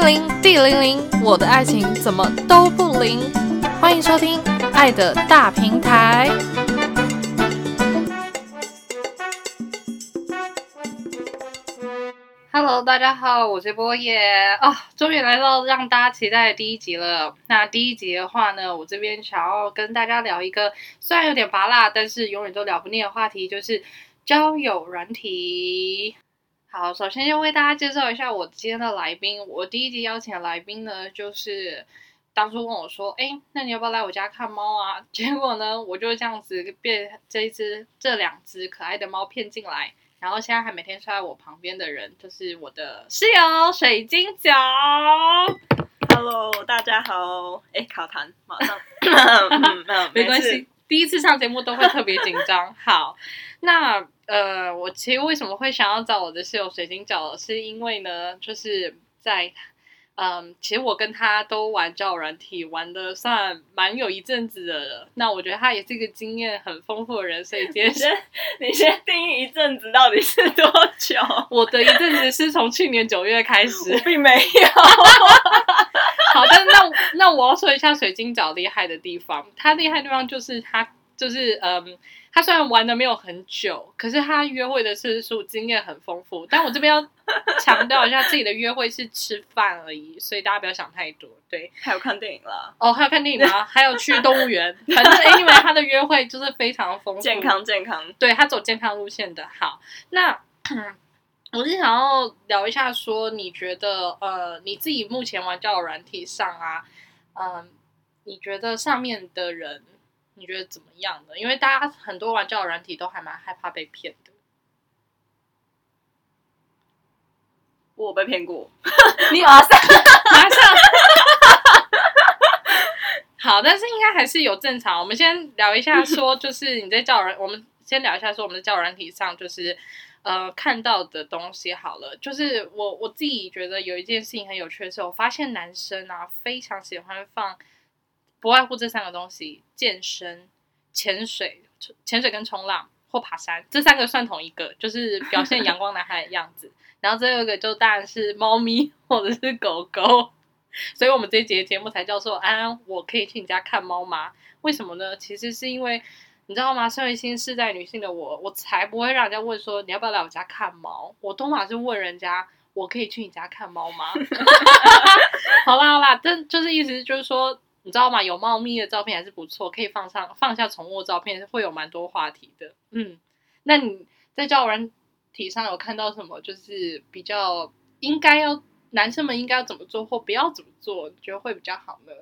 零零地零零，我的爱情怎么都不灵？欢迎收听《爱的大平台》。Hello，大家好，我是波野啊，终于来到让大家期待的第一集了。那第一集的话呢，我这边想要跟大家聊一个虽然有点拔辣，但是永远都聊不腻的话题，就是交友软体。好，首先就为大家介绍一下我今天的来宾。我第一集邀请的来宾呢，就是当初问我说：“哎，那你要不要来我家看猫啊？” 结果呢，我就这样子被这一只、这两只可爱的猫骗进来。然后现在还每天睡在我旁边的人，就是我的室友水晶脚。Hello，大家好。哎，卡痰，马上。没关系，第一次上节目都会特别紧张。好，那。呃，我其实为什么会想要找我的室友水晶饺，是因为呢，就是在，嗯，其实我跟他都玩交友软体，玩的算蛮有一阵子的了。那我觉得他也是一个经验很丰富的人，所以今天先，你先定义一阵子到底是多久？我的一阵子是从去年九月开始，并没有。好的，那那我要说一下水晶饺厉害的地方，它厉害的地方就是他就是嗯。他虽然玩的没有很久，可是他约会的次数经验很丰富。但我这边要强调一下，自己的约会是吃饭而已，所以大家不要想太多。对，还有看电影啦。哦，还有看电影吗？还有去动物园。反正 因为他的约会就是非常丰富，健康健康。对，他走健康路线的。好，那 我是想要聊一下，说你觉得呃，你自己目前玩交友软体上啊，嗯、呃，你觉得上面的人。你觉得怎么样呢？因为大家很多玩交友软体都还蛮害怕被骗的。我被骗过，你马 上马上。好，但是应该还是有正常。我们先聊一下，说就是你在交友软，我们先聊一下说我们的交友软体上就是呃看到的东西好了。就是我我自己觉得有一件事情很有趣的是，我发现男生啊非常喜欢放。不外乎这三个东西：健身、潜水、潜水跟冲浪或爬山，这三个算同一个，就是表现阳光男孩的样子。然后最后一个就当然是猫咪 或者是狗狗。所以我们这一节节目才叫做“安安，我可以去你家看猫吗？”为什么呢？其实是因为你知道吗？身为新世代女性的我，我才不会让人家问说你要不要来我家看猫。我都嘛是问人家：“我可以去你家看猫吗？”好啦好啦，这就是意思就是说。你知道吗？有猫咪的照片还是不错，可以放上放下宠物照片，会有蛮多话题的。嗯，那你在交友软体上有看到什么？就是比较应该要男生们应该要怎么做或不要怎么做，你觉得会比较好呢？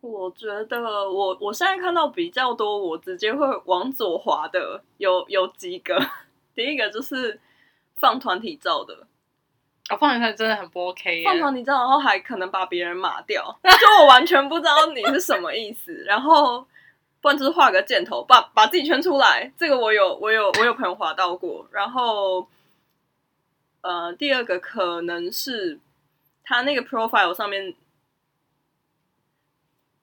我觉得我我现在看到比较多，我直接会往左滑的有有几个。第一个就是放团体照的。我、放人他真的很不 OK，放团体照，然后还可能把别人码掉，就我完全不知道你是什么意思。然后不然就是画个箭头，把把自己圈出来。这个我有我有我有朋友滑到过。然后呃，第二个可能是他那个 profile 上面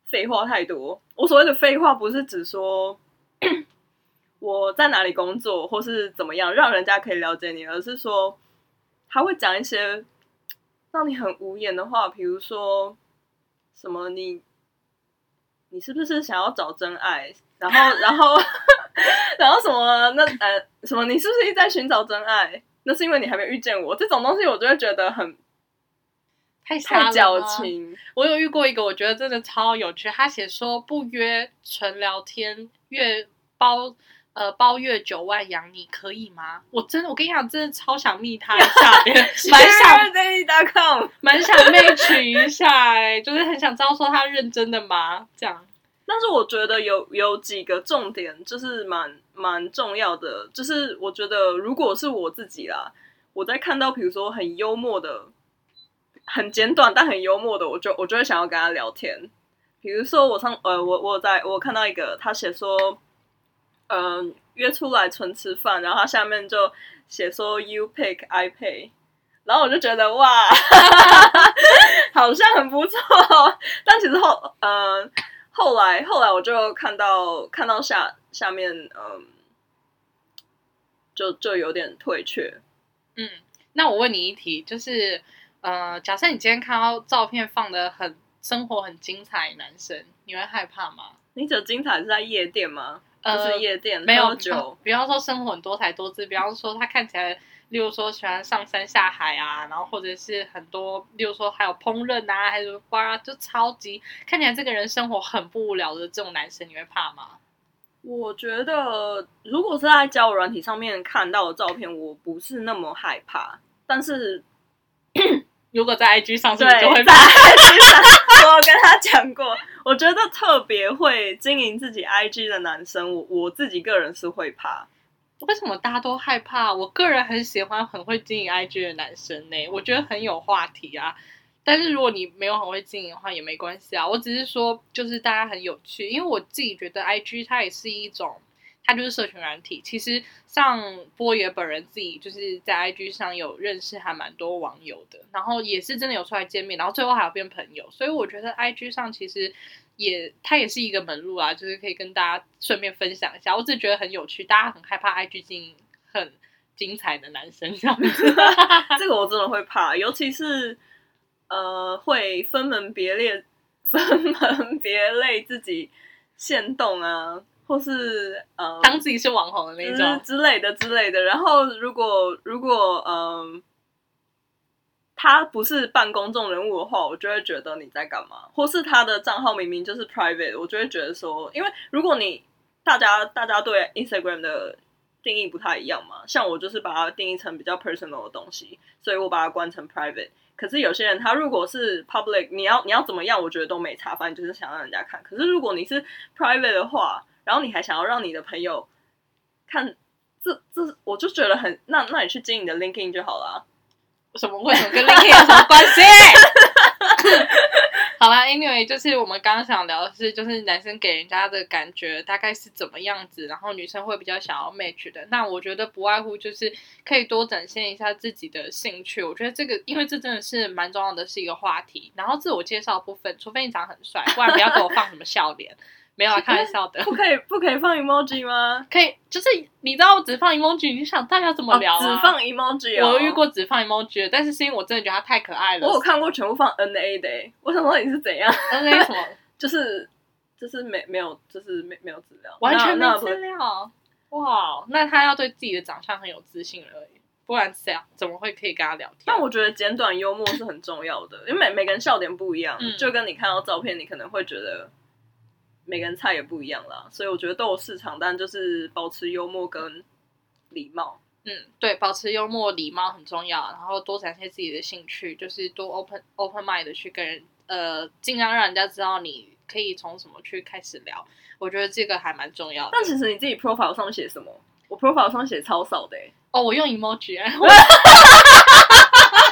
废话太多。我所谓的废话，不是指说 我在哪里工作或是怎么样，让人家可以了解你，而是说。他会讲一些让你很无言的话，比如说什么你你是不是想要找真爱？然后 然后 然后什么那呃什么你是不是一直在寻找真爱？那是因为你还没遇见我。这种东西我就会觉得很太太矫情。我有遇过一个，我觉得真的超有趣。他写说不约纯聊天，月包。呃，包月九万养你可以吗？我真的，我跟你讲，真的超想密他一下，蛮想蛮想 match 一下，哎，就是很想知道说他认真的吗？这样。但是我觉得有有几个重点，就是蛮蛮重要的，就是我觉得如果是我自己啦，我在看到比如说很幽默的、很简短但很幽默的，我就我就会想要跟他聊天。比如说我上呃，我我在我看到一个，他写说。嗯，约出来纯吃饭，然后他下面就写说 “You pick, I pay”，然后我就觉得哇，好像很不错。但其实后，嗯，后来后来我就看到看到下下面，嗯，就就有点退却。嗯，那我问你一题，就是呃，假设你今天看到照片放的很生活很精彩，男生你会害怕吗？你指精彩是在夜店吗？呃、就是夜店没有酒，比方说生活很多才多姿，比方说他看起来，例如说喜欢上山下海啊，然后或者是很多，例如说还有烹饪啊，还有花啊，就超级看起来这个人生活很不无聊的这种男生，你会怕吗？我觉得如果是在交友软体上面看到的照片，我不是那么害怕，但是如果在 IG 上，是不是，就会在 IG 上。我跟他讲过，我觉得特别会经营自己 IG 的男生，我我自己个人是会怕。为什么大家都害怕？我个人很喜欢很会经营 IG 的男生呢，我觉得很有话题啊。但是如果你没有很会经营的话，也没关系啊。我只是说，就是大家很有趣，因为我自己觉得 IG 它也是一种。他就是社群软体，其实像波野本人自己就是在 IG 上有认识还蛮多网友的，然后也是真的有出来见面，然后最后还有变朋友，所以我觉得 IG 上其实也它也是一个门路啊，就是可以跟大家顺便分享一下。我只是觉得很有趣，大家很害怕 IG 经营很精彩的男生这样子，这个我真的会怕，尤其是呃会分门别类分门别类自己限动啊。或是呃，当自己是网红的那种之类的之类的。然后如果如果嗯、呃，他不是半公众人物的话，我就会觉得你在干嘛。或是他的账号明明就是 private，我就会觉得说，因为如果你大家大家对 Instagram 的定义不太一样嘛，像我就是把它定义成比较 personal 的东西，所以我把它关成 private。可是有些人他如果是 public，你要你要怎么样，我觉得都没差，反正就是想让人家看。可是如果你是 private 的话，然后你还想要让你的朋友看，这这我就觉得很那那你去经营你的 LinkedIn 就好了。什么？为什么跟 LinkedIn 有什么关系？好啦，Anyway，就是我们刚刚想聊的是，就是男生给人家的感觉大概是怎么样子，然后女生会比较想要 match 的。那我觉得不外乎就是可以多展现一下自己的兴趣。我觉得这个，因为这真的是蛮重要的，是一个话题。然后自我介绍部分，除非你长很帅，不然不要给我放什么笑脸。没有啊，开玩笑的。不可以，不可以放 emoji 吗？可以，就是你知道，我只放 emoji，你想大家怎么聊啊？哦、只放 emoji，、哦、我遇过只放 emoji 的，但是是因为我真的觉得他太可爱了。我有看过全部放 NA 的，我想说你是怎样？NA 什么？就是就是没没有，就是没没有资料，完全没资料。哇，那他要对自己的长相很有自信而已，不然这样怎么会可以跟他聊天？但我觉得简短幽默是很重要的，因为每每个人笑点不一样，嗯、就跟你看到照片，你可能会觉得。每个人菜也不一样啦，所以我觉得都有市场，但就是保持幽默跟礼貌。嗯，对，保持幽默礼貌很重要，然后多展现自己的兴趣，就是多 open open mind 的去跟人，呃，尽量让人家知道你可以从什么去开始聊。我觉得这个还蛮重要的。但其实你自己 profile 上写什么？我 profile 上写超少的、欸。哦，我用 emoji。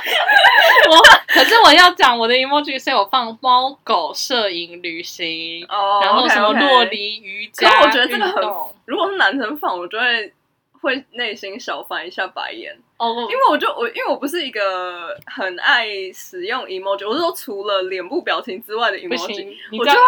我可是我要讲我的 emoji 是有放猫狗摄影旅行，oh, 然后什么洛梨瑜伽。可我觉得这个很，如果是男生放，我就会会内心小翻一下白眼哦，oh, 因为我就我因为我不是一个很爱使用 emoji，我是说除了脸部表情之外的 emoji，我就会。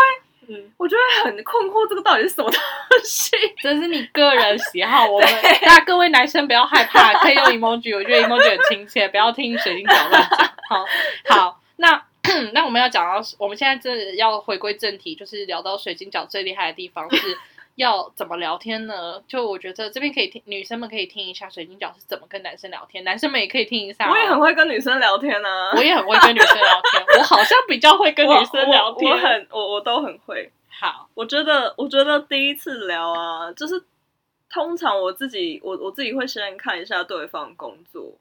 嗯，我就会很困惑，这个到底是什么东西？这是你个人喜好，我们 大家各位男生不要害怕，可以用 emoji，我觉得 emoji 很亲切，不要听水晶脚乱讲。好，好，那 那我们要讲到，我们现在这要回归正题，就是聊到水晶脚最厉害的地方 是。要怎么聊天呢？就我觉得这边可以听，女生们可以听一下水晶脚是怎么跟男生聊天，男生们也可以听一下。我也很会跟女生聊天啊，我也很会跟女生聊天，我好像比较会跟女生 聊天。我很，我我都很会。好，我觉得，我觉得第一次聊啊，就是通常我自己，我我自己会先看一下对方工作，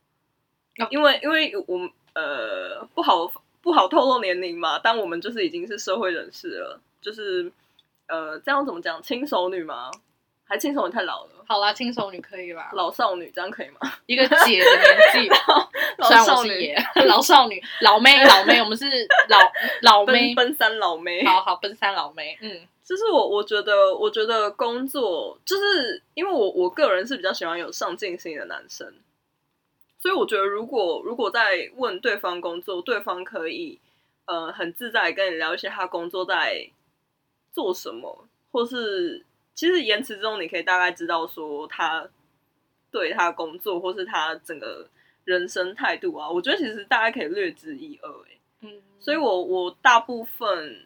哦、因为因为我呃不好不好透露年龄嘛，但我们就是已经是社会人士了，就是。呃，这样怎么讲？轻熟女吗？还轻熟女太老了。好啦，轻熟女可以吧？老少女这样可以吗？一个姐的年纪，老少女，老少女，老妹，老妹，我们是老老妹，奔三老妹。好好，奔三老妹。嗯，就是我，我觉得，我觉得工作，就是因为我我个人是比较喜欢有上进心的男生，所以我觉得，如果如果在问对方工作，对方可以呃很自在跟你聊一些他工作在。做什么，或是其实言辞中，你可以大概知道说他对他工作，或是他整个人生态度啊，我觉得其实大家可以略知一二哎。嗯，所以我我大部分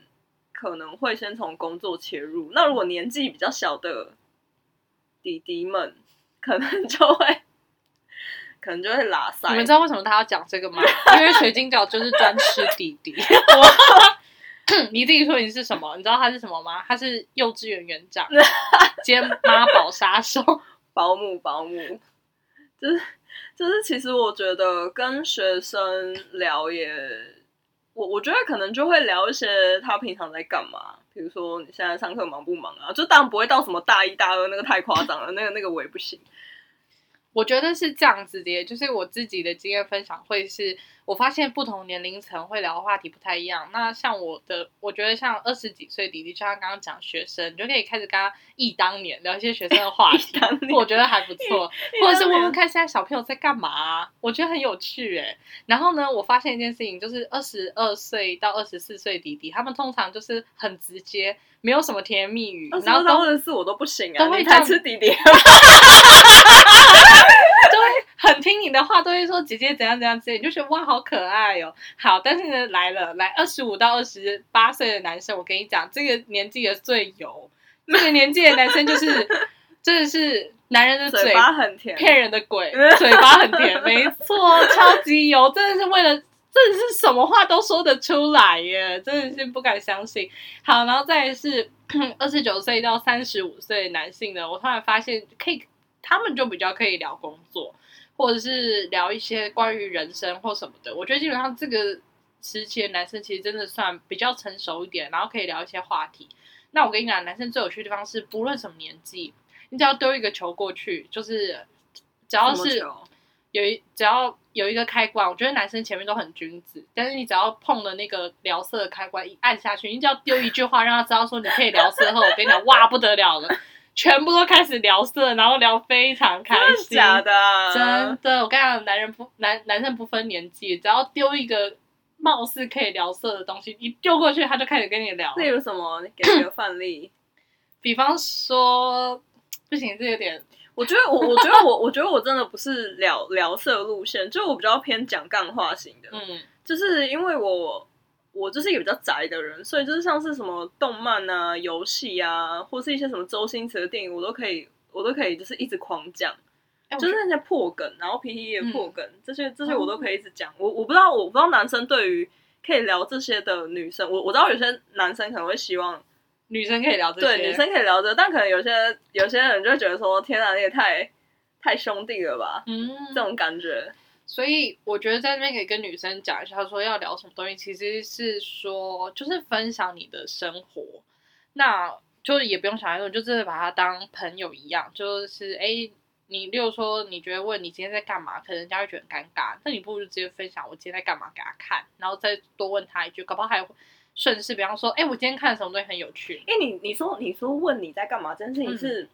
可能会先从工作切入。那如果年纪比较小的弟弟们，可能就会可能就会拉塞。你们知道为什么他要讲这个吗？因为水晶饺就是专吃弟弟。你自己说你是什么？你知道他是什么吗？他是幼稚园园长 兼妈宝杀手，保姆保姆，就是就是，其实我觉得跟学生聊也，我我觉得可能就会聊一些他平常在干嘛，比如说你现在上课忙不忙啊？就当然不会到什么大一大二那个太夸张了，那个那个我也不行。我觉得是这样子的，就是我自己的经验分享会是，我发现不同年龄层会聊的话题不太一样。那像我的，我觉得像二十几岁弟弟，就像刚刚讲学生，你就可以开始跟他忆当年，聊一些学生的话题，我觉得还不错。或者是问问看现在小朋友在干嘛啊，我觉得很有趣诶。然后呢，我发现一件事情，就是二十二岁到二十四岁弟弟，他们通常就是很直接，没有什么甜言蜜语，然后到二十四我都不行啊，都会才吃弟弟。都会很听你的话，都会说姐姐怎样怎样之类，你就觉得哇好可爱哦。好，但是呢来了，来二十五到二十八岁的男生，我跟你讲，这个年纪的最油，这个年纪的男生就是 真的是男人的嘴，嘴巴很甜，骗人的鬼，嘴巴很甜，没错，超级油，真的是为了，真的是什么话都说得出来耶，真的是不敢相信。好，然后再来是 二十九岁到三十五岁的男性呢，我突然发现可以。他们就比较可以聊工作，或者是聊一些关于人生或什么的。我觉得基本上这个时期的男生其实真的算比较成熟一点，然后可以聊一些话题。那我跟你讲，男生最有趣的地方是，不论什么年纪，你只要丢一个球过去，就是只要是有一只要有一个开关，我觉得男生前面都很君子，但是你只要碰了那个聊色的开关一按下去，你只要丢一句话让他知道说你可以聊色后，我跟你讲，哇不得了了。全部都开始聊色，然后聊非常开心。真的假的？真的，我跟你讲，男人不男男生不分年纪，只要丢一个貌似可以聊色的东西，一丢过去，他就开始跟你聊。例如什么？你给一个范例。比方说，不行，这有点。我觉得我，我觉得我，我觉得我真的不是聊聊色路线，就我比较偏讲干话型的。嗯，就是因为我。我就是一个比较宅的人，所以就是像是什么动漫啊、游戏啊，或是一些什么周星驰的电影，我都可以，我都可以，就是一直狂讲，欸、就是那些破梗，然后 PTT 的破梗，嗯、这些这些我都可以一直讲。我我不知道，我不知道男生对于可以聊这些的女生，我我知道有些男生可能会希望女生可以聊这些，对，女生可以聊这，但可能有些有些人就会觉得说，天啊，你也太太兄弟了吧，嗯，这种感觉。所以我觉得在那边可以跟女生讲一下，说要聊什么东西，其实是说就是分享你的生活，那就也不用想太多，就真的把他当朋友一样，就是哎，你例如说你觉得问你今天在干嘛，可能人家会觉得很尴尬，那你不如就直接分享我今天在干嘛给他看，然后再多问他一句，搞不好还顺势，比方说，哎，我今天看了什么东西很有趣。哎，你你说你说问你在干嘛，这件事情是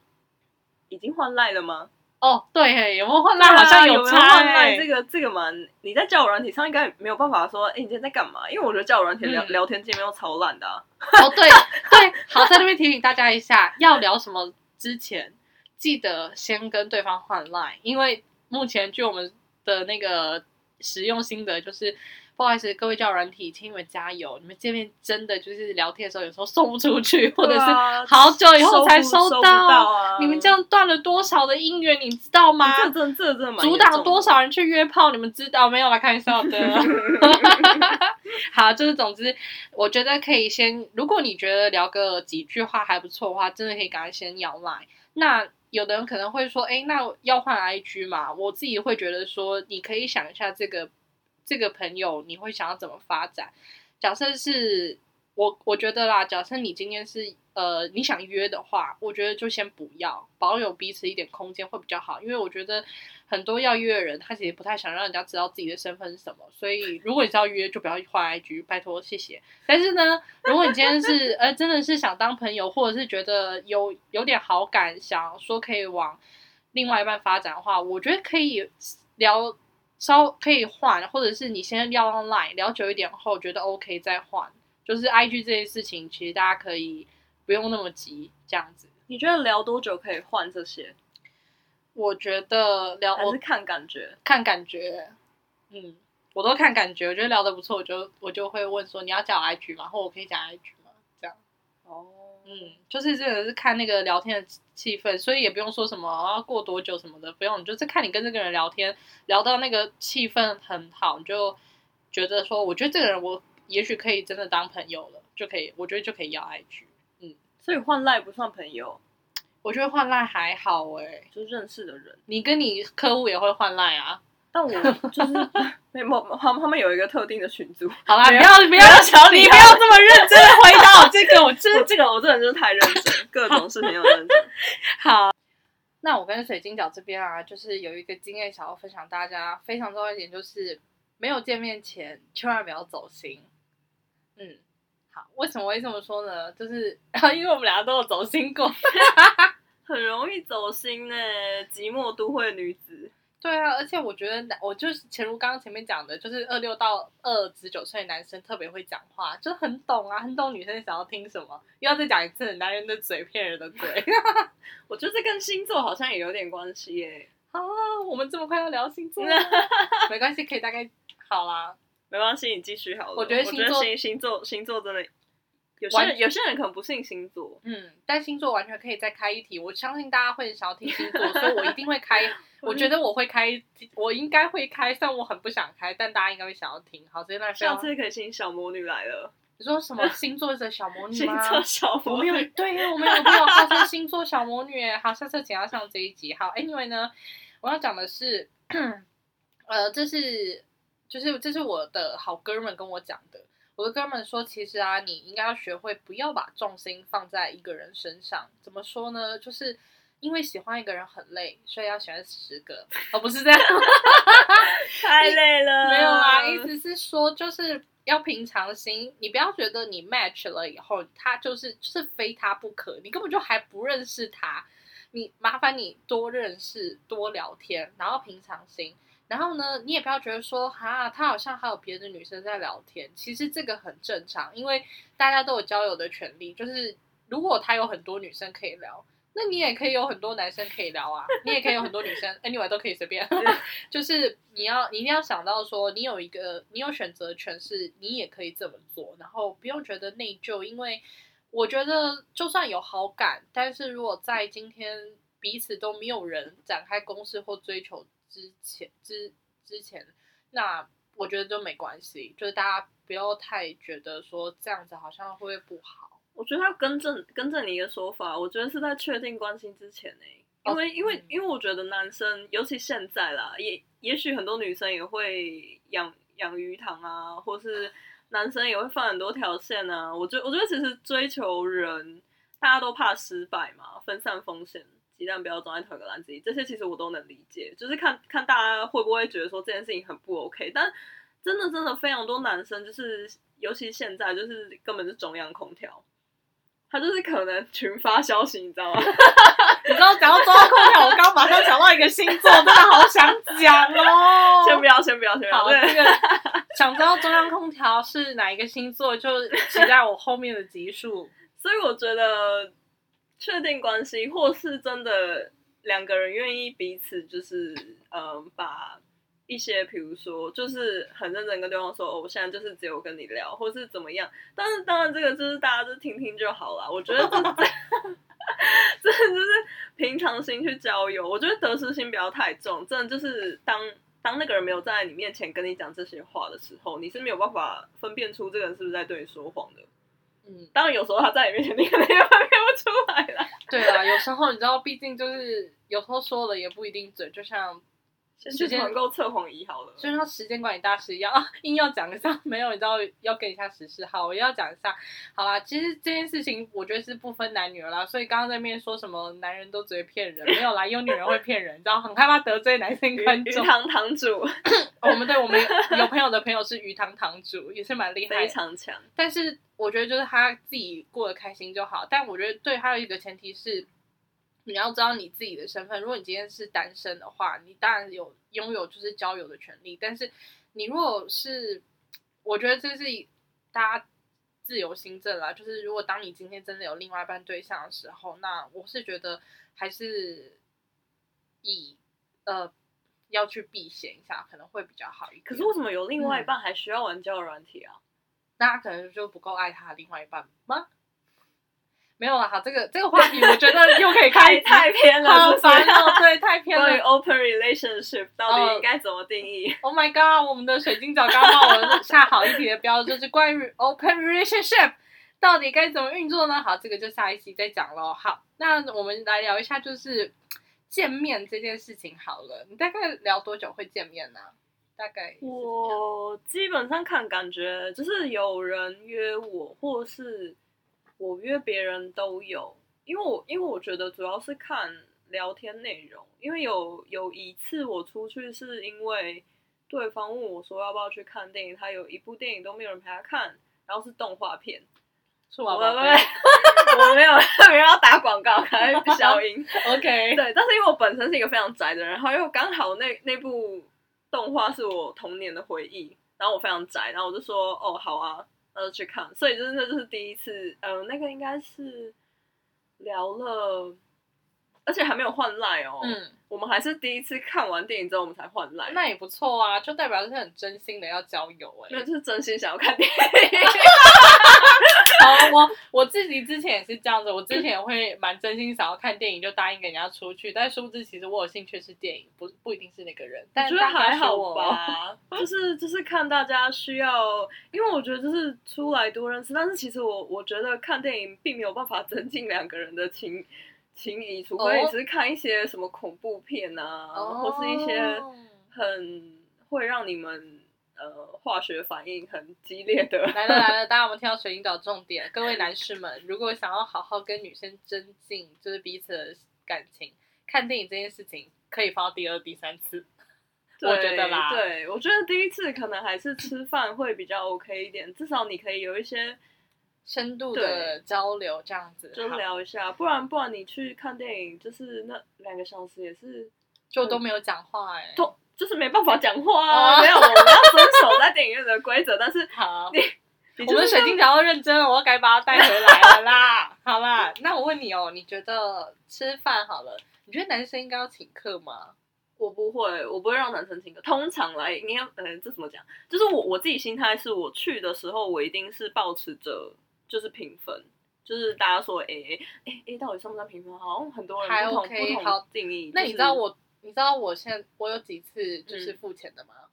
已经换赖了吗？哦，对，有没有换赖？好像有差。换赖这个这个嘛，你在交友软体上应该没有办法说，哎，你今天在干嘛？因为我觉得交友软体聊、嗯、聊天界面都超烂的、啊。哦，对对，好，在那边提醒大家一下，要聊什么之前，记得先跟对方换赖，因为目前据我们的那个使用心得就是。不好意思，各位交友软体，请你们加油！你们见面真的就是聊天的时候，有时候送不出去，或者是好久以后才收到。收到啊、你们这样断了多少的姻缘，你知道吗？这这这真阻挡多少人去约炮，你们知道没有？来看一下的。好，就是总之，我觉得可以先，如果你觉得聊个几句话还不错的话，真的可以赶快先摇来。那有的人可能会说，哎，那要换 IG 嘛？我自己会觉得说，你可以想一下这个。这个朋友你会想要怎么发展？假设是我，我觉得啦，假设你今天是呃你想约的话，我觉得就先不要，保有彼此一点空间会比较好。因为我觉得很多要约的人，他其实不太想让人家知道自己的身份是什么。所以如果你是要约，就不要换 IG，拜托谢谢。但是呢，如果你今天是呃真的是想当朋友，或者是觉得有有点好感，想说可以往另外一半发展的话，我觉得可以聊。稍可以换，或者是你先聊 online 聊久一点后觉得 OK 再换，就是 IG 这些事情，其实大家可以不用那么急这样子。你觉得聊多久可以换这些？我觉得聊还是看感觉，看感觉，嗯，我都看感觉，我觉得聊得不错，我就我就会问说你要加 IG 吗？或我可以加 IG 吗？这样。哦，嗯，就是真的是看那个聊天的气氛，所以也不用说什么要过多久什么的，不用，你就是看你跟这个人聊天，聊到那个气氛很好，你就觉得说，我觉得这个人我也许可以真的当朋友了，就可以，我觉得就可以要 IG。嗯，所以换赖不算朋友。我觉得换赖还好哎、欸，就认识的人。你跟你客户也会换赖啊？但我就是 没有，他们他们有一个特定的群组。好啦，不要不要吵你，不要这么认真的回答我这个，我这这个我这个人就是太认真，各种事情要认真。好，那我跟水晶角这边啊，就是有一个经验想要分享大家，非常重要一点就是没有见面前千万不要走心。嗯，好，为什么会这么说呢？就是 因为我们两个都有走心过。很容易走心呢，寂寞都会女子。对啊，而且我觉得，我就是前如刚刚前面讲的，就是二六到二十九岁男生特别会讲话，就很懂啊，很懂女生想要听什么。又要再讲一次，男人的嘴骗人的嘴。我觉得这跟星座好像也有点关系耶。好啊，我们这么快要聊星座？没关系，可以大概好啦。没关系，你继续好了。我觉得星座，星星座，星座真的。有些人有些人可能不信星座，嗯，但星座完全可以再开一题。我相信大家会想要听星座，所以我一定会开。我觉得我会开，我应该会开，虽然我很不想开，但大家应该会想要听。好，接下来下次可以请小魔女来了。你说什么星座的小魔女吗？星座小魔女，对呀，我们有没有号称星座小魔女？好，下次请要上这一集。好，Anyway 呢，我要讲的是，呃，这是就是这是我的好哥们跟我讲的。我的哥们说，其实啊，你应该要学会不要把重心放在一个人身上。怎么说呢？就是因为喜欢一个人很累，所以要喜欢十个。哦，不是这样，太累了。没有啊，意 思是说，就是要平常心。你不要觉得你 match 了以后，他就是就是非他不可，你根本就还不认识他。你麻烦你多认识、多聊天，然后平常心。然后呢，你也不要觉得说，哈，他好像还有别的女生在聊天。其实这个很正常，因为大家都有交友的权利。就是如果他有很多女生可以聊，那你也可以有很多男生可以聊啊。你也可以有很多女生，anyway 都可以随便。就是你要，你一定要想到说，你有一个，你有选择权，是你也可以这么做，然后不用觉得内疚。因为我觉得，就算有好感，但是如果在今天彼此都没有人展开攻势或追求。之前之之前，那我觉得就没关系，就是大家不要太觉得说这样子好像会不好。我觉得要更正更正你一个说法，我觉得是在确定关系之前呢、欸，因为、哦、因为因为我觉得男生，尤其现在啦，也也许很多女生也会养养鱼塘啊，或是男生也会放很多条线啊。我觉得我觉得其实追求人，大家都怕失败嘛，分散风险。鸡蛋不要装在同一个篮子里，这些其实我都能理解，就是看看大家会不会觉得说这件事情很不 OK。但真的真的非常多男生，就是尤其现在，就是根本是中央空调，他就是可能群发消息，你知道吗？你知道讲到中央空调，我刚马上想到一个星座，真的好想讲哦。先不要，先不要，先不要。好，这个 想知道中央空调是哪一个星座，就期待我后面的集数。所以我觉得。确定关系，或是真的两个人愿意彼此，就是嗯，把一些，比如说，就是很认真跟对方说，哦，我现在就是只有跟你聊，或是怎么样。但是当然，这个就是大家就听听就好了。我觉得这，这真的就是平常心去交友。我觉得得失心不要太重，真的就是当当那个人没有站在你面前跟你讲这些话的时候，你是没有办法分辨出这个人是不是在对你说谎的。嗯，当然有时候他在你面前，你可能也分辨不出来了。对啊，有时候你知道，毕竟就是有时候说了也不一定准，就像。时间团购测谎仪好了，就像时间管理大师一样啊，硬要讲一下，没有，你知道要跟一下时事。好，我要讲一下，好啦，其实这件事情我觉得是不分男女啦，所以刚刚在那边说什么男人都只会骗人，没有啦，有女人会骗人，你知道，很害怕得罪男性观众。鱼塘堂主，我们对我们有朋友的朋友是鱼塘堂主，也是蛮厉害，非常强。但是我觉得就是他自己过得开心就好，但我觉得对他有一个前提是。你要知道你自己的身份。如果你今天是单身的话，你当然有拥有就是交友的权利。但是你如果是，我觉得这是大家自由心证啦。就是如果当你今天真的有另外一半对象的时候，那我是觉得还是以呃要去避嫌一下，可能会比较好一点。可是为什么有另外一半还需要玩交友软体啊？那他可能就不够爱他另外一半吗？没有啊，好，这个这个话题我觉得又可以开 太偏了，好烦哦，对，太偏了。关于 open relationship 到底应该怎么定义？Oh my god，我们的水晶饺刚帮我下好一题的标，就是关于 open relationship 到底该怎么运作呢？好，这个就下一期再讲喽。好，那我们来聊一下，就是见面这件事情好了。你大概聊多久会见面呢？大概我基本上看感觉，就是有人约我，或是。我约别人都有，因为我因为我觉得主要是看聊天内容，因为有有一次我出去是因为对方问我说要不要去看电影，他有一部电影都没有人陪他看，然后是动画片，是吗？我没有，我没有没有要打广告，开消音，OK，对，但是因为我本身是一个非常宅的人，然后因为刚好那那部动画是我童年的回忆，然后我非常宅，然后我就说哦好啊。然后去看，所以就是那就是第一次，呃，那个应该是聊了，而且还没有换赖哦。嗯，我们还是第一次看完电影之后，我们才换赖。那也不错啊，就代表是很真心的要交友哎。那就是真心想要看电影。好，我我自己之前也是这样子，我之前也会蛮真心想要看电影，就答应跟人家出去。但殊不知，其实我有兴趣是电影，不不一定是那个人。但是还好吧，就是就是看大家需要，因为我觉得就是出来多认识。但是其实我我觉得看电影并没有办法增进两个人的情情谊，除非你只是看一些什么恐怖片啊，哦、或是一些很会让你们。呃，化学反应很激烈的。来了来了，大家有没有听到水晶岛重点？各位男士们，如果想要好好跟女生增进，就是彼此的感情，看电影这件事情可以放到第二、第三次。我觉得啦，对，我觉得第一次可能还是吃饭会比较 OK 一点，至少你可以有一些深度的交流，这样子就聊一下。不然不然你去看电影，就是那两个小时也是就都没有讲话哎、欸。就是没办法讲话啊！没有，我们要遵守在电影院的规则。但是 好，你，你我们水晶条要认真了，我该把它带回来了啦。好啦，那我问你哦，你觉得吃饭好了，你觉得男生应该要请客吗？我不会，我不会让男生请客。通常来，你要嗯，这怎么讲？就是我我自己心态是，我去的时候，我一定是保持着就是平分，就是大家说，哎哎哎，到底算不算平分？好像很多人不同还 OK, 不同定义。那你知道我？你知道我现在我有几次就是付钱的吗？嗯、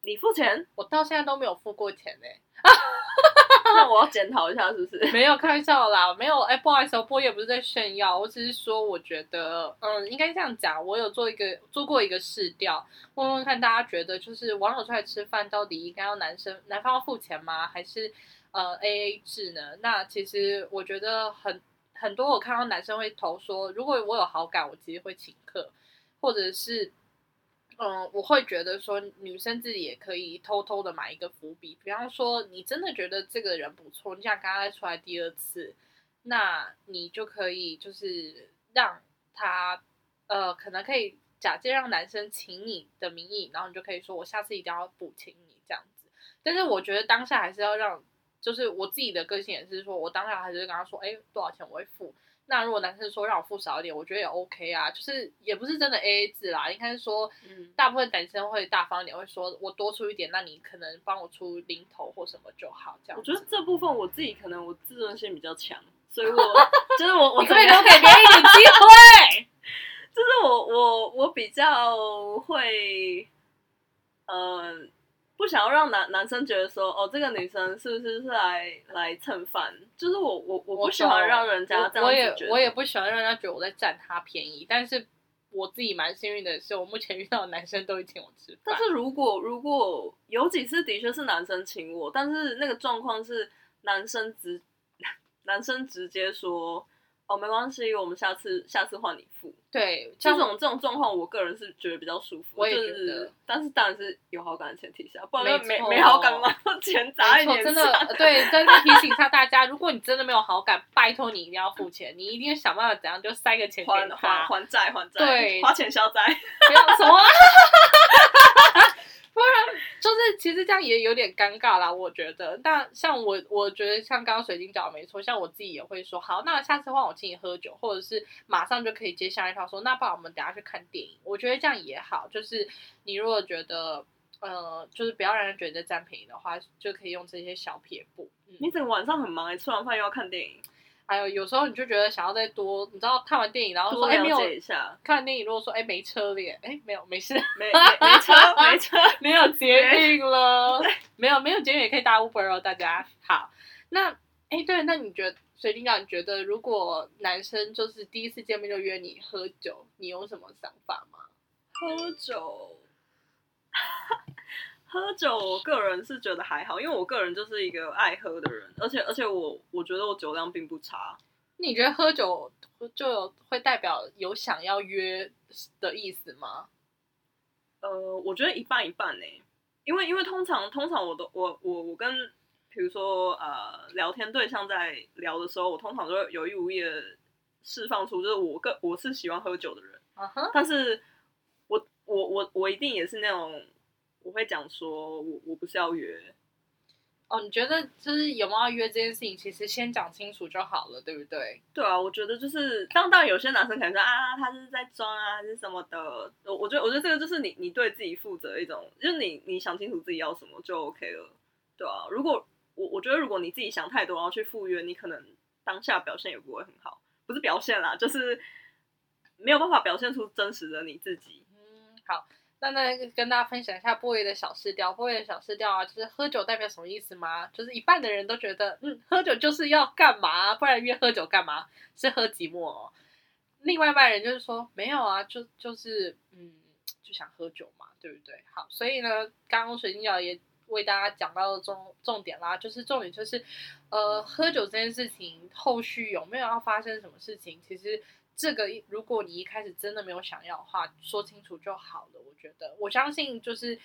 你付钱？我到现在都没有付过钱呢、欸。那我要检讨一下，是不是？没有开玩笑啦，没有。哎、欸，不好意思，我也不是在炫耀，我只是说，我觉得，嗯，应该这样讲。我有做一个做过一个试调，问问看大家觉得，就是网友出来吃饭，到底应该要男生男方要付钱吗？还是呃 AA 制呢？那其实我觉得很很多，我看到男生会投说，如果我有好感，我其实会请客。或者是，嗯，我会觉得说，女生自己也可以偷偷的买一个伏笔，比方说，你真的觉得这个人不错，你想跟他出来第二次，那你就可以就是让他，呃，可能可以假借让男生请你的名义，然后你就可以说，我下次一定要补请你这样子。但是我觉得当下还是要让，就是我自己的个性也是说，我当下还是跟他说，哎，多少钱我会付。那如果男生说让我付少一点，我觉得也 OK 啊，就是也不是真的 AA 制啦，应该是说，嗯，大部分男生会大方一点，会说我多出一点，那你可能帮我出零头或什么就好，这样。我觉得这部分我自己可能我自尊心比较强，所以我 就是我我可以留给别人一点机会，就是我我我比较会，嗯。不想要让男男生觉得说，哦，这个女生是不是是来来蹭饭？就是我我我不喜欢让人家这样子。我也我也不喜欢让人家觉得我在占他便宜。但是我自己蛮幸运的是，我目前遇到的男生都会请我吃饭。但是如果如果有几次的确是男生请我，但是那个状况是男生直 男生直接说。哦，没关系，我们下次下次换你付。对，这种这种状况，我个人是觉得比较舒服。我也觉得，就是、但是当然是有好感的前提下，不然没没没好感嘛，钱砸一点。真的，对，真的提醒一下大家，如果你真的没有好感，拜托你一定要付钱，你一定要想办法怎样就塞个钱给他，还还债还债，对，花钱消灾，不要什么。就是其实这样也有点尴尬啦，我觉得。但像我，我觉得像刚刚水晶讲没错，像我自己也会说，好，那下次换我请你喝酒，或者是马上就可以接下一套说，那不然我们等下去看电影。我觉得这样也好，就是你如果觉得，呃，就是不要让人觉得占便宜的话，就可以用这些小撇步。你整个晚上很忙，吃完饭又要看电影。还有有时候你就觉得想要再多，你知道看完电影然后说哎没有，看完电影如果说哎没车了耶，哎没有没事，没没，没车没车 没有捷运了，没有没有捷运也可以搭 Uber 哦，大家好。那哎对，那你觉得水晶饺你觉得如果男生就是第一次见面就约你喝酒，你有什么想法吗？喝酒。喝酒，我个人是觉得还好，因为我个人就是一个爱喝的人，而且而且我我觉得我酒量并不差。你觉得喝酒就会代表有想要约的意思吗？呃，我觉得一半一半呢，因为因为通常通常我都我我我跟比如说呃聊天对象在聊的时候，我通常都会有意无意的释放出，就是我个我是喜欢喝酒的人，uh huh. 但是我我我我一定也是那种。我会讲说，我我不是要约。哦，你觉得就是有没有要约这件事情，其实先讲清楚就好了，对不对？对啊，我觉得就是当当然有些男生可能说啊，他是在装啊，还是什么的。我我觉得我觉得这个就是你你对自己负责一种，就是你你想清楚自己要什么就 OK 了，对啊。如果我我觉得如果你自己想太多，然后去赴约，你可能当下表现也不会很好，不是表现啦，就是没有办法表现出真实的你自己。嗯，好。那那跟大家分享一下波爷的小试调，波爷的小试调啊，就是喝酒代表什么意思吗？就是一半的人都觉得，嗯，喝酒就是要干嘛？不然约喝酒干嘛？是喝寂寞哦。另外一半人就是说，没有啊，就就是，嗯，就想喝酒嘛，对不对？好，所以呢，刚刚水晶鸟也为大家讲到了重重点啦，就是重点就是，呃，喝酒这件事情后续有没有要发生什么事情？其实。这个，如果你一开始真的没有想要的话，说清楚就好了。我觉得，我相信就是，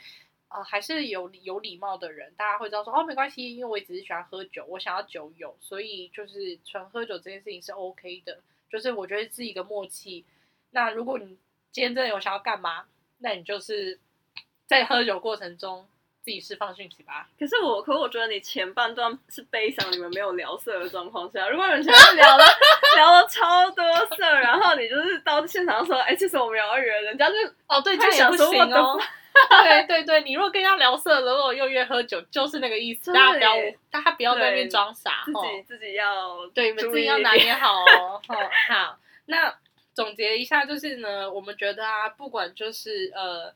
呃，还是有有礼貌的人，大家会知道说，哦，没关系，因为我只是喜欢喝酒，我想要酒友，所以就是纯喝酒这件事情是 OK 的。就是我觉得是一个默契。那如果你今天真的有想要干嘛，那你就是在喝酒过程中。自己释放讯息吧。可是我，可是我觉得你前半段是悲伤，你们没有聊色的状况下，如果你们前面聊了聊了超多色，然后你就是到现场说，哎、欸，其实我们要约，人家就哦，对，就想说我哦。对对对，你如果跟人家聊色，如果又约喝酒，就是那个意思。大家不要，大家不要在那边装傻，自己自己要对，自己要拿捏好哦。好，那总结一下就是呢，我们觉得啊，不管就是呃。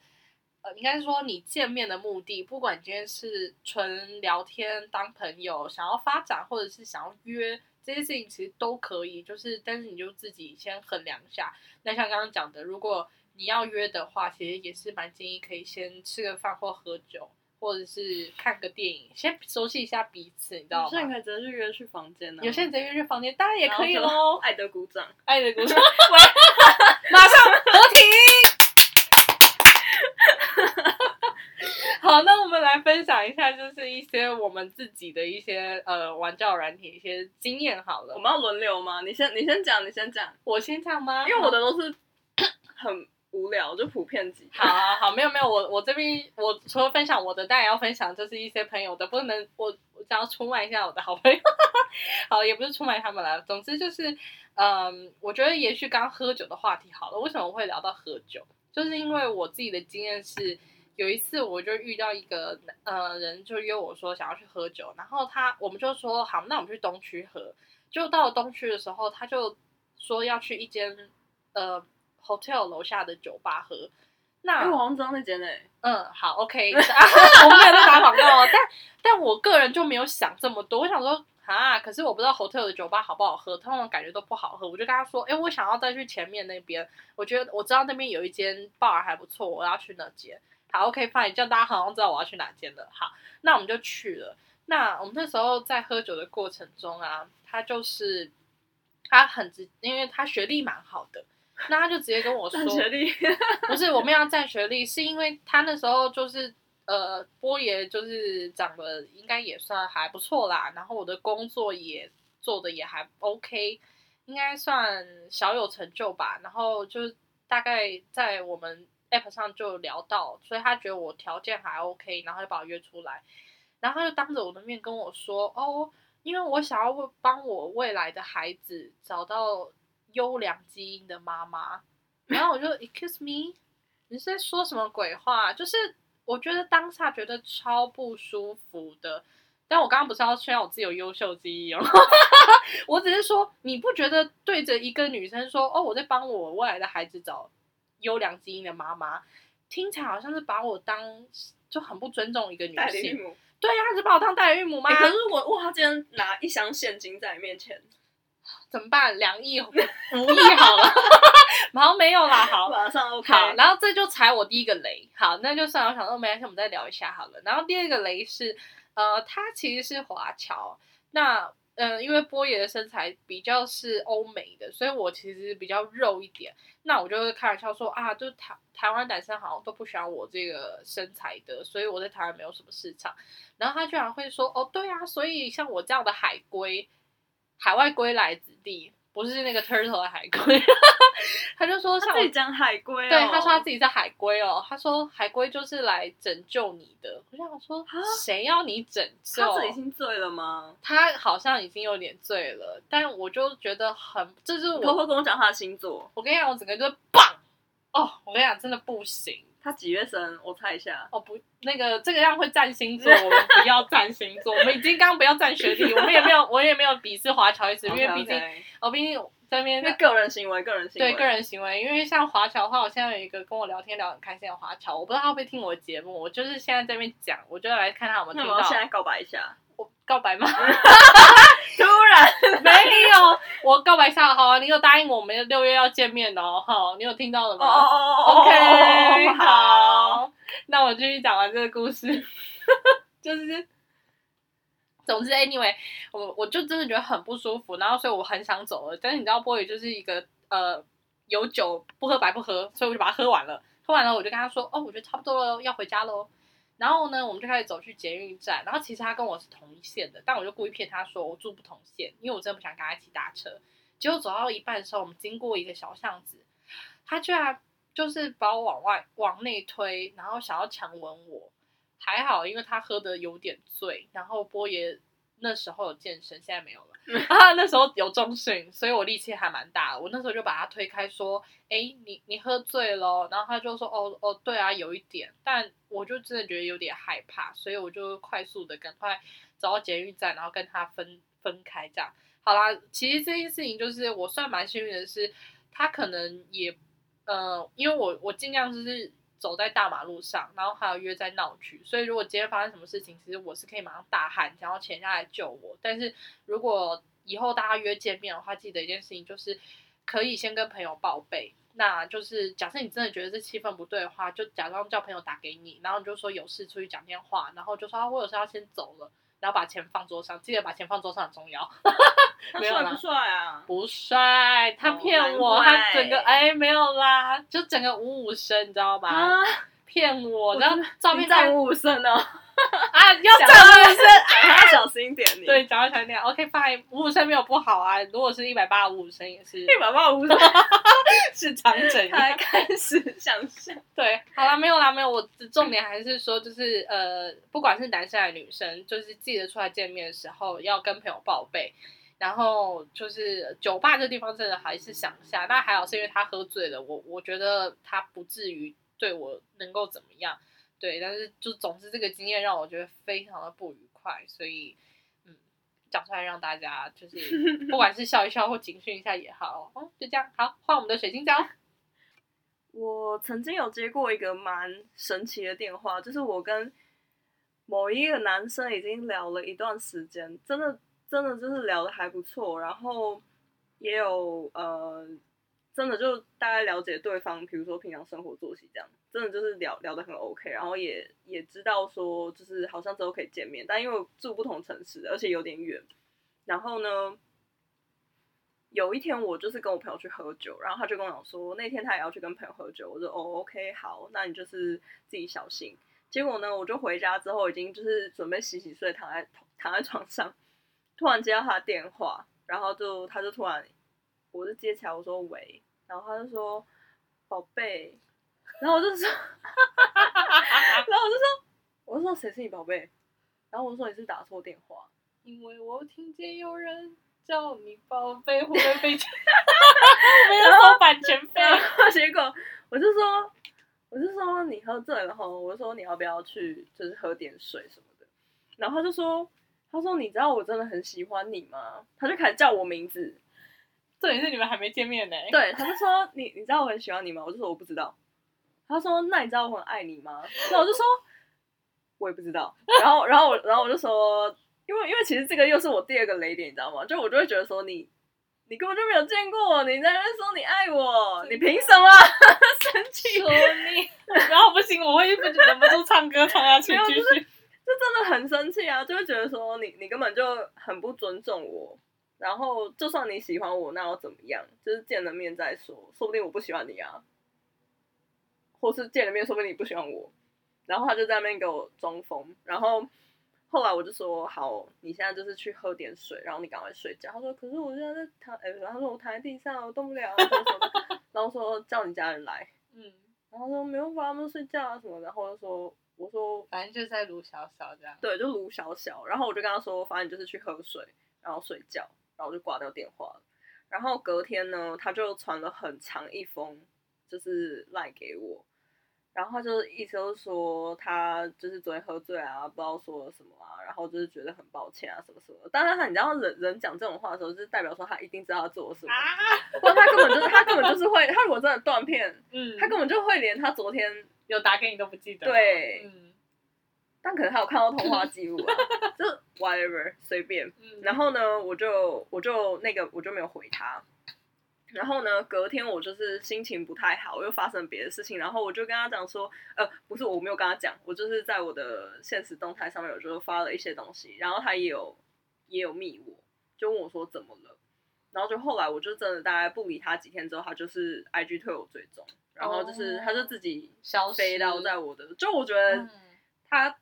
呃，应该是说你见面的目的，不管今天是纯聊天、当朋友、想要发展，或者是想要约这些事情，其实都可以。就是，但是你就自己先衡量一下。那像刚刚讲的，如果你要约的话，其实也是蛮建议可以先吃个饭或喝酒，或者是看个电影，先熟悉一下彼此，你知道吗？有些人可能直接约去房间呢、啊，有些人直接约去房间，当然也可以喽。爱的鼓掌，爱的鼓掌，喂，马上合体。好，那我们来分享一下，就是一些我们自己的一些呃玩交友软体一些经验好了。我们要轮流吗？你先，你先讲，你先讲，我先讲吗？因为我的都是 很无聊，就普遍级。好啊，好，没有没有，我我这边我除了分享我的，当然要分享就是一些朋友的，不能我我想要出卖一下我的好朋友。好，也不是出卖他们了，总之就是嗯，我觉得也许刚喝酒的话题好了，为什么我会聊到喝酒？就是因为我自己的经验是，有一次我就遇到一个呃人，就约我说想要去喝酒，然后他我们就说好，那我们去东区喝。就到了东区的时候，他就说要去一间呃 hotel 楼下的酒吧喝。那我好像知道那间诶。嗯，好，OK，我们没有在打广告哦，但但我个人就没有想这么多，我想说。啊！可是我不知道 hotel 的酒吧好不好喝，通常感觉都不好喝。我就跟他说：“哎、欸，我想要再去前面那边，我觉得我知道那边有一间 bar 还不错，我要去那间。”好，OK，fine，这样大家好像知道我要去哪间了。好，那我们就去了。那我们那时候在喝酒的过程中啊，他就是他很直，因为他学历蛮好的，那他就直接跟我说：“学历不是我们要占学历，是因为他那时候就是。”呃，波爷就是长得应该也算还不错啦，然后我的工作也做的也还 OK，应该算小有成就吧。然后就是大概在我们 app 上就聊到，所以他觉得我条件还 OK，然后就把我约出来，然后他就当着我的面跟我说：“哦，因为我想要帮我未来的孩子找到优良基因的妈妈。”然后我就 excuse me，你是在说什么鬼话？就是我觉得当下觉得超不舒服的。但我刚刚不是要炫耀我自己有优秀基因哦，我只是说，你不觉得对着一个女生说哦，我在帮我未来的孩子找优良基因的妈妈，听起来好像是把我当就很不尊重一个女性。对呀、啊，他是把我当代孕母吗？欸、可是我哇，他今天拿一箱现金在你面前，怎么办？两亿五亿好了，然后没有啦，好，马上 OK。好，然后这就踩我第一个雷。好，那就算了我想说没关系，我们再聊一下好了。然后第二个雷是。呃，他其实是华侨，那嗯，因为波爷的身材比较是欧美的，所以我其实比较肉一点。那我就会开玩笑说啊，就台台湾男生好像都不喜欢我这个身材的，所以我在台湾没有什么市场。然后他居然会说，哦，对啊，所以像我这样的海归，海外归来子弟。不是那个 turtle 的海龟，他就说像我他自己讲海龟、哦，对，他说他自己是海龟哦，他说海龟就是来拯救你的。我想说，谁要你拯救？他自己已经醉了吗？他好像已经有点醉了，但我就觉得很，这是我偷偷跟我讲他的星座。我跟你讲，我整个就是棒哦，我跟你讲，真的不行。他几月生？我猜一下。哦不，那个这个样会占星座，我们不要占星座。我们已经刚刚不要占学历，我们也没有，我也没有鄙视华侨意思，因为毕竟，我毕竟在那边。因为个人行为，个人行为。对个人行为，因为像华侨的话，我现在有一个跟我聊天聊很开心的华侨，我不知道他会不会听我的节目，我就是现在在那边讲，我就要来看他有没有听到。那我现在告白一下。我告白吗？突然 没有，我告白下好啊！你有答应我们六月要见面哦，好，你有听到了吗？哦哦 OK，好，那我继续讲完这个故事，就是，总之，anyway，我我就真的觉得很不舒服，然后所以我很想走了，但是你知道，波宇就是一个呃有酒不喝白不喝，所以我就把它喝完了，喝完了我就跟他说，哦，我觉得差不多了，要回家喽。然后呢，我们就开始走去捷运站。然后其实他跟我是同一线的，但我就故意骗他说我住不同线，因为我真的不想跟他一起搭车。结果走到一半的时候，我们经过一个小巷子，他居然就是把我往外往内推，然后想要强吻我。还好，因为他喝的有点醉。然后波爷那时候有健身，现在没有了。啊，那时候有中训，所以我力气还蛮大的。我那时候就把他推开，说：“哎、你你喝醉了。”然后他就说：“哦哦，对啊，有一点。”但我就真的觉得有点害怕，所以我就快速的赶快走到监狱站，然后跟他分分开。这样好啦。其实这件事情就是我算蛮幸运的是，他可能也呃，因为我我尽量就是。走在大马路上，然后还有约在闹区，所以如果今天发生什么事情，其实我是可以马上大喊，然后潜下来救我。但是如果以后大家约见面的话，记得一件事情就是可以先跟朋友报备。那就是假设你真的觉得这气氛不对的话，就假装叫朋友打给你，然后你就说有事出去讲电话，然后就说啊，我有事要先走了。然后把钱放桌上，记得把钱放桌上很重要。没有啦，帅不帅啊？不帅，他骗我，哦、他整个哎没有啦，就整个五五身，你知道吧？啊、骗我，然后照片在五五身哦。啊，要讲五五身，要小心一点。对，讲到小心点。OK，fine，五五身没有不好啊。如果是一百八五五身也是。一百八五五身 是长怎样？才开始想象。对，好啦，没有啦，没有。我的重点还是说，就是呃，不管是男生还是女生，就是记得出来见面的时候要跟朋友报备。然后就是酒吧这地方真的还是想一下，但还好是因为他喝醉了，我我觉得他不至于对我能够怎么样。对，但是就总之这个经验让我觉得非常的不愉快，所以嗯，讲出来让大家就是 不管是笑一笑或警讯一下也好，哦，就这样，好，换我们的水晶胶。我曾经有接过一个蛮神奇的电话，就是我跟某一个男生已经聊了一段时间，真的真的就是聊的还不错，然后也有呃。真的就大概了解对方，比如说平常生活作息这样，真的就是聊聊得很 OK，然后也也知道说就是好像之后可以见面，但因为住不同城市，而且有点远，然后呢，有一天我就是跟我朋友去喝酒，然后他就跟我讲说那天他也要去跟朋友喝酒，我说哦 OK 好，那你就是自己小心。结果呢，我就回家之后已经就是准备洗洗睡，躺在躺在床上，突然接到他的电话，然后就他就突然。我就接起来，我说喂，然后他就说宝贝，然后我就说，然后我就说，我就说谁是你宝贝？然后我就说你是打错电话，因为我听见有人叫你宝贝，会不会被没有收版权费？结果我就说，我就说你喝醉了后，我就说你要不要去，就是喝点水什么的。然后他就说，他说你知道我真的很喜欢你吗？他就开始叫我名字。重点是你们还没见面呢。对，他就说你你知道我很喜欢你吗？我就说我不知道。他说：“那你知道我很爱你吗？”那我就说：“我也不知道。”然后，然后我，然后我就说：“因为，因为其实这个又是我第二个雷点，你知道吗？就我就会觉得说你，你根本就没有见过我，你在那边说你爱我，你凭什么 生气？说你，然后不行，我会一直忍不住唱歌唱下去，继续。就真的很生气啊，就会觉得说你，你根本就很不尊重我。然后，就算你喜欢我，那又怎么样？就是见了面再说，说不定我不喜欢你啊。”或是见了面，说不定你不喜欢我，然后他就在那边给我装疯，然后后来我就说好，你现在就是去喝点水，然后你赶快睡觉。他说可是我现在在躺，哎，他说我躺在地上，我动不了，然后说叫你家人来，嗯，然后说没有办法，他们睡觉啊什么，然后就说我说反正就是在卢小小这样，对，就卢小小，然后我就跟他说，反正就是去喝水，然后睡觉，然后我就挂掉电话了。然后隔天呢，他就传了很长一封，就是赖给我。然后他就意思就是说，他就是昨天喝醉啊，不知道说了什么啊，然后就是觉得很抱歉啊，什么什么。当然他，你知道人人讲这种话的时候，就是代表说他一定知道他做了什么，不然他根本就是他根本就是会，他如果真的断片，嗯，他根本就会连他昨天有打给你都不记得。对，嗯，但可能他有看到通话记录啊，就 whatever 随便。然后呢，我就我就那个我就没有回他。然后呢，隔天我就是心情不太好，又发生别的事情，然后我就跟他讲说，呃，不是，我没有跟他讲，我就是在我的现实动态上面，我就发了一些东西，然后他也有也有密我，就问我说怎么了，然后就后来我就真的大概不理他几天之后，他就是 IG 退我追踪，然后就是他就自己消飞到在我的，就我觉得他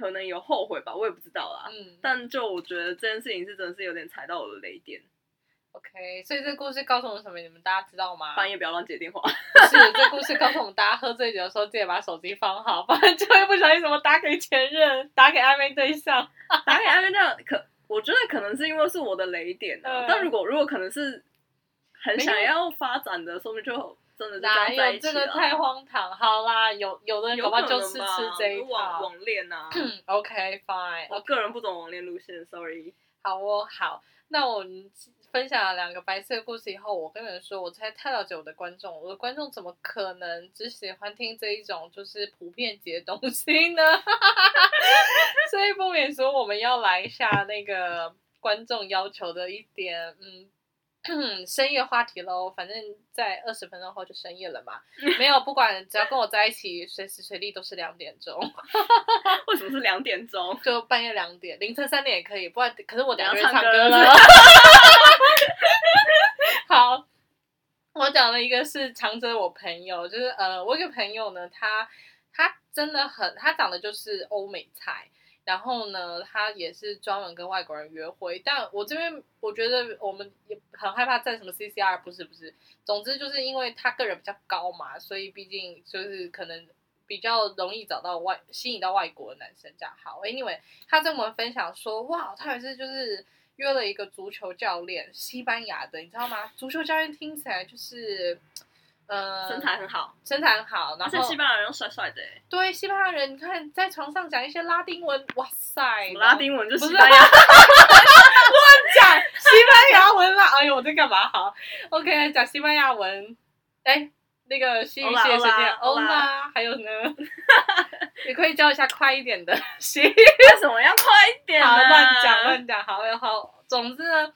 可能有后悔吧，我也不知道啦，嗯，但就我觉得这件事情是真的是有点踩到我的雷点。OK，所以这个故事告诉我们什么？你们大家知道吗？半夜不要乱接电话。是，这故事告诉我们，大家喝醉酒的时候记得把手机放好，不然就会不小心什么打给前任、打给暧昧对象、打给暧昧对象。可我觉得可能是因为是我的雷点、啊，嗯、但如果如果可能是很想要发展的，说明就真的哪有这个太荒唐？好啦，有有的人恐怕就是吃这一套网网恋啊。OK，fine，、我个人不懂网恋路线，sorry。好哦，好，那我们。分享了两个白色的故事以后，我跟你们说，我才太了解我的观众，我的观众怎么可能只喜欢听这一种就是普遍级的东西呢？所以不免说，我们要来一下那个观众要求的一点，嗯。深夜话题喽，反正在二十分钟后就深夜了嘛。没有，不管只要跟我在一起，随时随地都是两点钟。为什么是两点钟？就半夜两点，凌晨三点也可以。不然，可是我等下要唱歌了。好，我讲了一个是长泽，我朋友就是呃，我一个朋友呢，他他真的很，他长得就是欧美菜。然后呢，他也是专门跟外国人约会，但我这边我觉得我们也很害怕占什么 CCR，不是不是，总之就是因为他个人比较高嘛，所以毕竟就是可能比较容易找到外吸引到外国的男生这样。好，Anyway，他跟我们分享说，哇，他也是就是约了一个足球教练，西班牙的，你知道吗？足球教练听起来就是。呃，身材很好，身材很好，然后西班牙人又帅帅的。对，西班牙人，你看在床上讲一些拉丁文，哇塞！拉丁文就西班牙，乱讲西班牙文啦！哎呦，我在干嘛？好，OK，讲西班牙文。哎，那个西语系的时间，欧啦，还有呢，你可以教一下快一点的西语。为什么要快一点？好，乱讲乱讲，好，然后总之呢，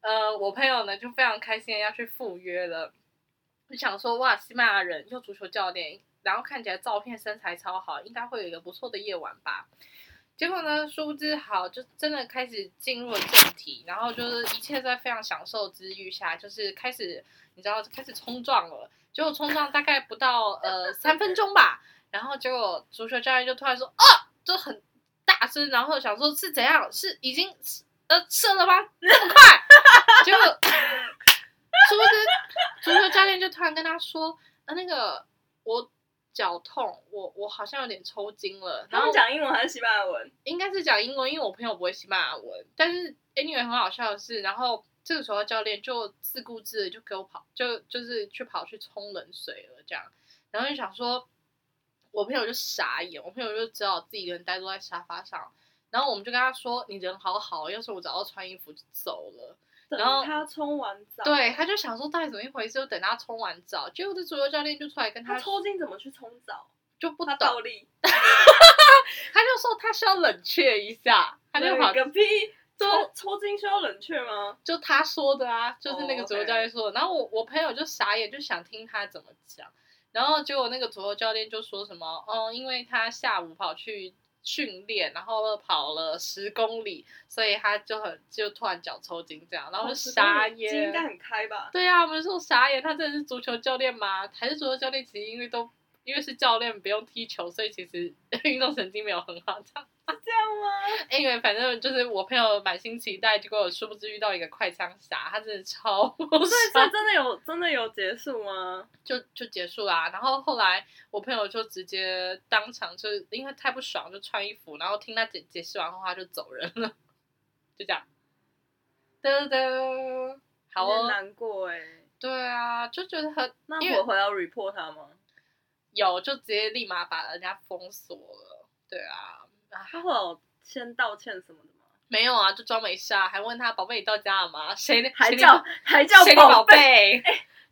呃，我朋友呢就非常开心要去赴约了。就想说哇，西班牙人又足球教练，然后看起来照片身材超好，应该会有一个不错的夜晚吧。结果呢，殊不知好，就真的开始进入了正题，然后就是一切在非常享受之余下，就是开始你知道开始冲撞了。结果冲撞大概不到呃三分钟吧，然后结果足球教练就突然说啊，就很大声，然后想说是怎样，是已经呃射了吗？那么快？结果。殊不知，足球教练就突然跟他说：“啊，那个我脚痛，我我好像有点抽筋了。然后讲英文还是西班牙文？应该是讲英文，因为我朋友不会西班牙文。但是 anyway 很好笑的是，然后这个时候教练就自顾自的就给我跑，就就是去跑去冲冷水了，这样。然后就想说，我朋友就傻眼，我朋友就只好自己一个人呆坐在沙发上。然后我们就跟他说：“你人好好，要是我早就穿衣服就走了。”然后他冲完澡，对，他就想说到底怎么一回事，就等他冲完澡，结果这足球教练就出来跟他，他抽筋怎么去冲澡？就不懂，他倒立，他就说他需要冷却一下，他就跑个屁，抽抽筋需要冷却吗？就他说的啊，就是那个足球教练说的。Oh. 然后我我朋友就傻眼，就想听他怎么讲，然后结果那个足球教练就说什么，哦，因为他下午跑去。训练，然后跑了十公里，所以他就很就突然脚抽筋这样，然后就傻眼。筋应该很开吧？对啊，我们说傻眼，他真的是足球教练吗？还是足球教练？其实因为都因为是教练，不用踢球，所以其实 运动神经没有很好，这样。是这样吗？因为反正就是我朋友满心期待，结果殊不知遇到一个快枪侠，他真的超不是，他 真的有真的有结束吗？就就结束啦。然后后来我朋友就直接当场就因为太不爽，就穿衣服，然后听他解解释完后，他就走人了，就这样。哒哒，好哦，难过哎。对啊，就觉得很。那我回来 report 他吗？有，就直接立马把人家封锁了。对啊。他会有先道歉什么的吗？没有啊，就装没事啊，还问他宝贝你到家了吗？谁还叫还叫宝贝？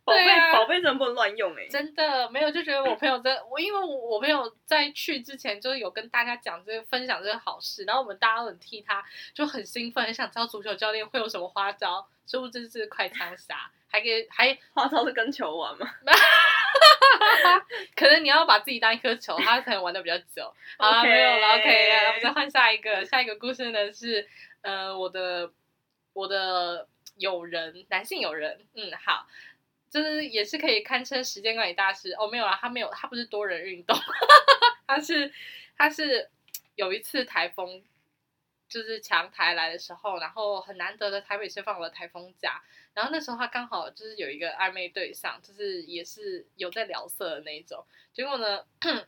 宝贝宝贝真的不能乱用哎、欸！真的没有，就觉得我朋友在我因为我朋友在去之前就是有跟大家讲这个分享这个好事，然后我们大家都很替他就很兴奋，很想知道足球教练会有什么花招，殊不知是快枪侠，还给还 花招是跟球玩吗？可能你要把自己当一颗球，他可能玩的比较久。好了，没有了，OK，我们再换下一个。下一个故事呢是，呃，我的我的友人，男性友人，嗯，好，就是也是可以堪称时间管理大师。哦，没有啊，他没有，他不是多人运动，他是他是有一次台风，就是强台来的时候，然后很难得的台北市放了台风假。然后那时候他刚好就是有一个暧昧对象，就是也是有在聊色的那一种。结果呢，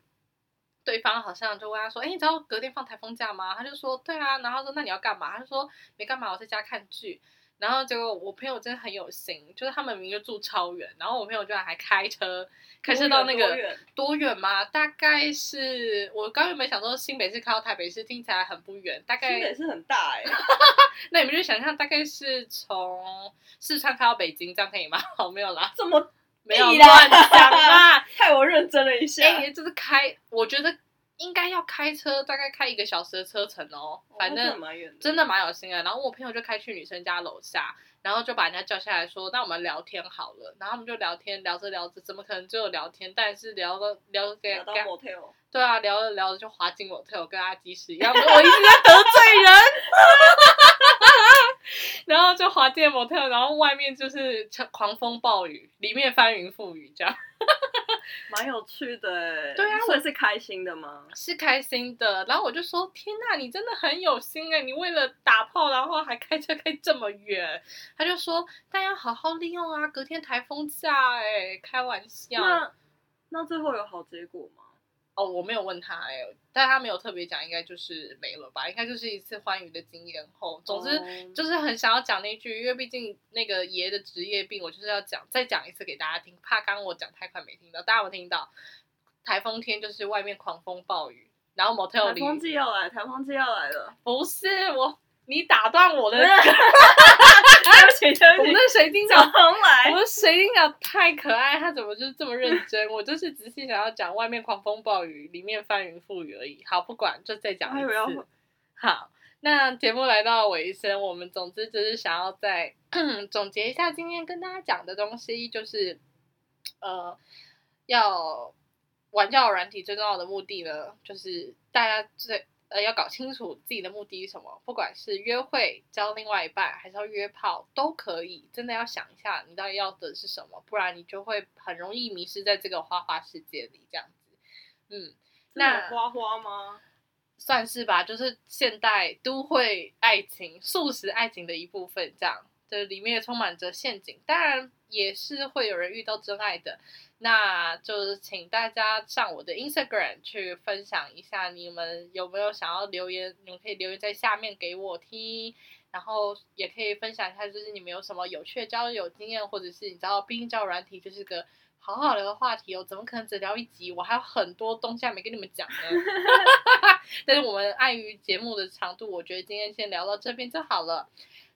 对方好像就问他说：“哎，你知道隔天放台风假吗？”他就说：“对啊。”然后说：“那你要干嘛？”他就说：“没干嘛，我在家看剧。”然后结果我朋友真的很有心，就是他们明明就住超远，然后我朋友居然还开车开车到那个多远吗？大概是我刚原本想说新北市开到台北市听起来很不远，大概新北市很大哎、欸，那你们就想象大概是从四川开到北京，这样可以吗？好，没有啦，这么没有乱讲啦，害我认真了一下。哎、欸，就是开，我觉得。应该要开车，大概开一个小时的车程哦。反正真的蛮有心的。然后我朋友就开去女生家楼下，然后就把人家叫下来说：“那我们聊天好了。”然后他们就聊天，聊着聊着，怎么可能只有聊天？但是聊了聊给聊到 motel，对啊，聊着聊着就滑进 motel，跟阿基师一样，我一直在得罪人。然后就滑进 motel，然后外面就是狂风暴雨，里面翻云覆雨这样。蛮有趣的哎，对啊，所以是开心的吗？是开心的。然后我就说：“天呐，你真的很有心哎！你为了打炮，然后还开车开这么远。”他就说：“但要好好利用啊，隔天台风假哎，开玩笑。”那那最后有好结果吗？哦，我没有问他哎，但他没有特别讲，应该就是没了吧？应该就是一次欢愉的经验后，总之就是很想要讲那句，因为毕竟那个爷的职业病，我就是要讲再讲一次给大家听，怕刚刚我讲太快没听到，大家有听到？台风天就是外面狂风暴雨，然后 motel 里，台风季要来，台风季要来了，不是我。你打断我的，对不起，对不起，我们的水晶球重来。我们水晶球太可爱，他怎么就是这么认真？我就是仔细想要讲外面狂风暴雨，里面翻云覆雨而已。好，不管，就再讲一次。好，那节目来到尾声，我们总之就是想要再 总结一下今天跟大家讲的东西，就是呃，要玩交友软体最重要的目的呢，就是大家最。呃，要搞清楚自己的目的是什么，不管是约会、交另外一半，还是要约炮，都可以。真的要想一下，你到底要的是什么，不然你就会很容易迷失在这个花花世界里。这样子，嗯，那花花吗？算是吧，就是现代都会爱情、素食爱情的一部分。这样，这里面充满着陷阱，当然也是会有人遇到真爱的。那就是请大家上我的 Instagram 去分享一下，你们有没有想要留言？你们可以留言在下面给我听，然后也可以分享一下，就是你们有什么有趣的交友经验，或者是你知道，毕竟交友软体就是个好好聊的话题哦，怎么可能只聊一集？我还有很多东西还没跟你们讲呢。但是我们碍于节目的长度，我觉得今天先聊到这边就好了。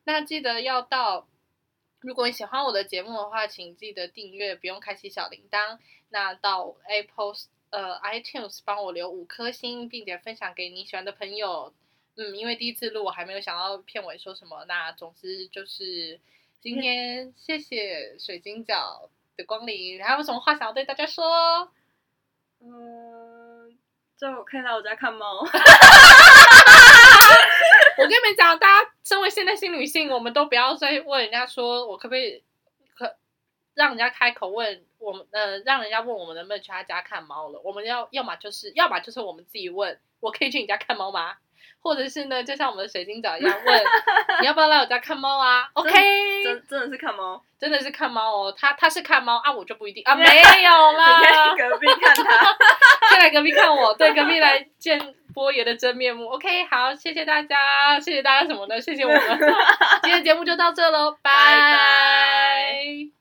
那记得要到。如果你喜欢我的节目的话，请记得订阅，不用开启小铃铛。那到 Apple 呃 iTunes 帮我留五颗星，并且分享给你喜欢的朋友。嗯，因为第一次录，我还没有想到片尾说什么。那总之就是今天谢谢水晶饺的光临，还有什么话想要对大家说？嗯，就可以来我在看猫。我跟你们讲，大家身为现代新女性，我们都不要再问人家说，我可不可以可让人家开口问我们，呃，让人家问我们能不能去他家看猫了。我们要要么就是，要么就是我们自己问，我可以去你家看猫吗？或者是呢，就像我们的水晶饺一样问，你要不要来我家看猫啊？OK，真真的是看猫，真的是看猫哦。他他是看猫啊，我就不一定啊，没有啦。你可以去隔壁看他，可以来隔壁看我，对，隔壁来见波爷的真面目。Ok 好谢谢大家。谢谢大家什么的谢谢我们。今天节目就到这喽拜拜。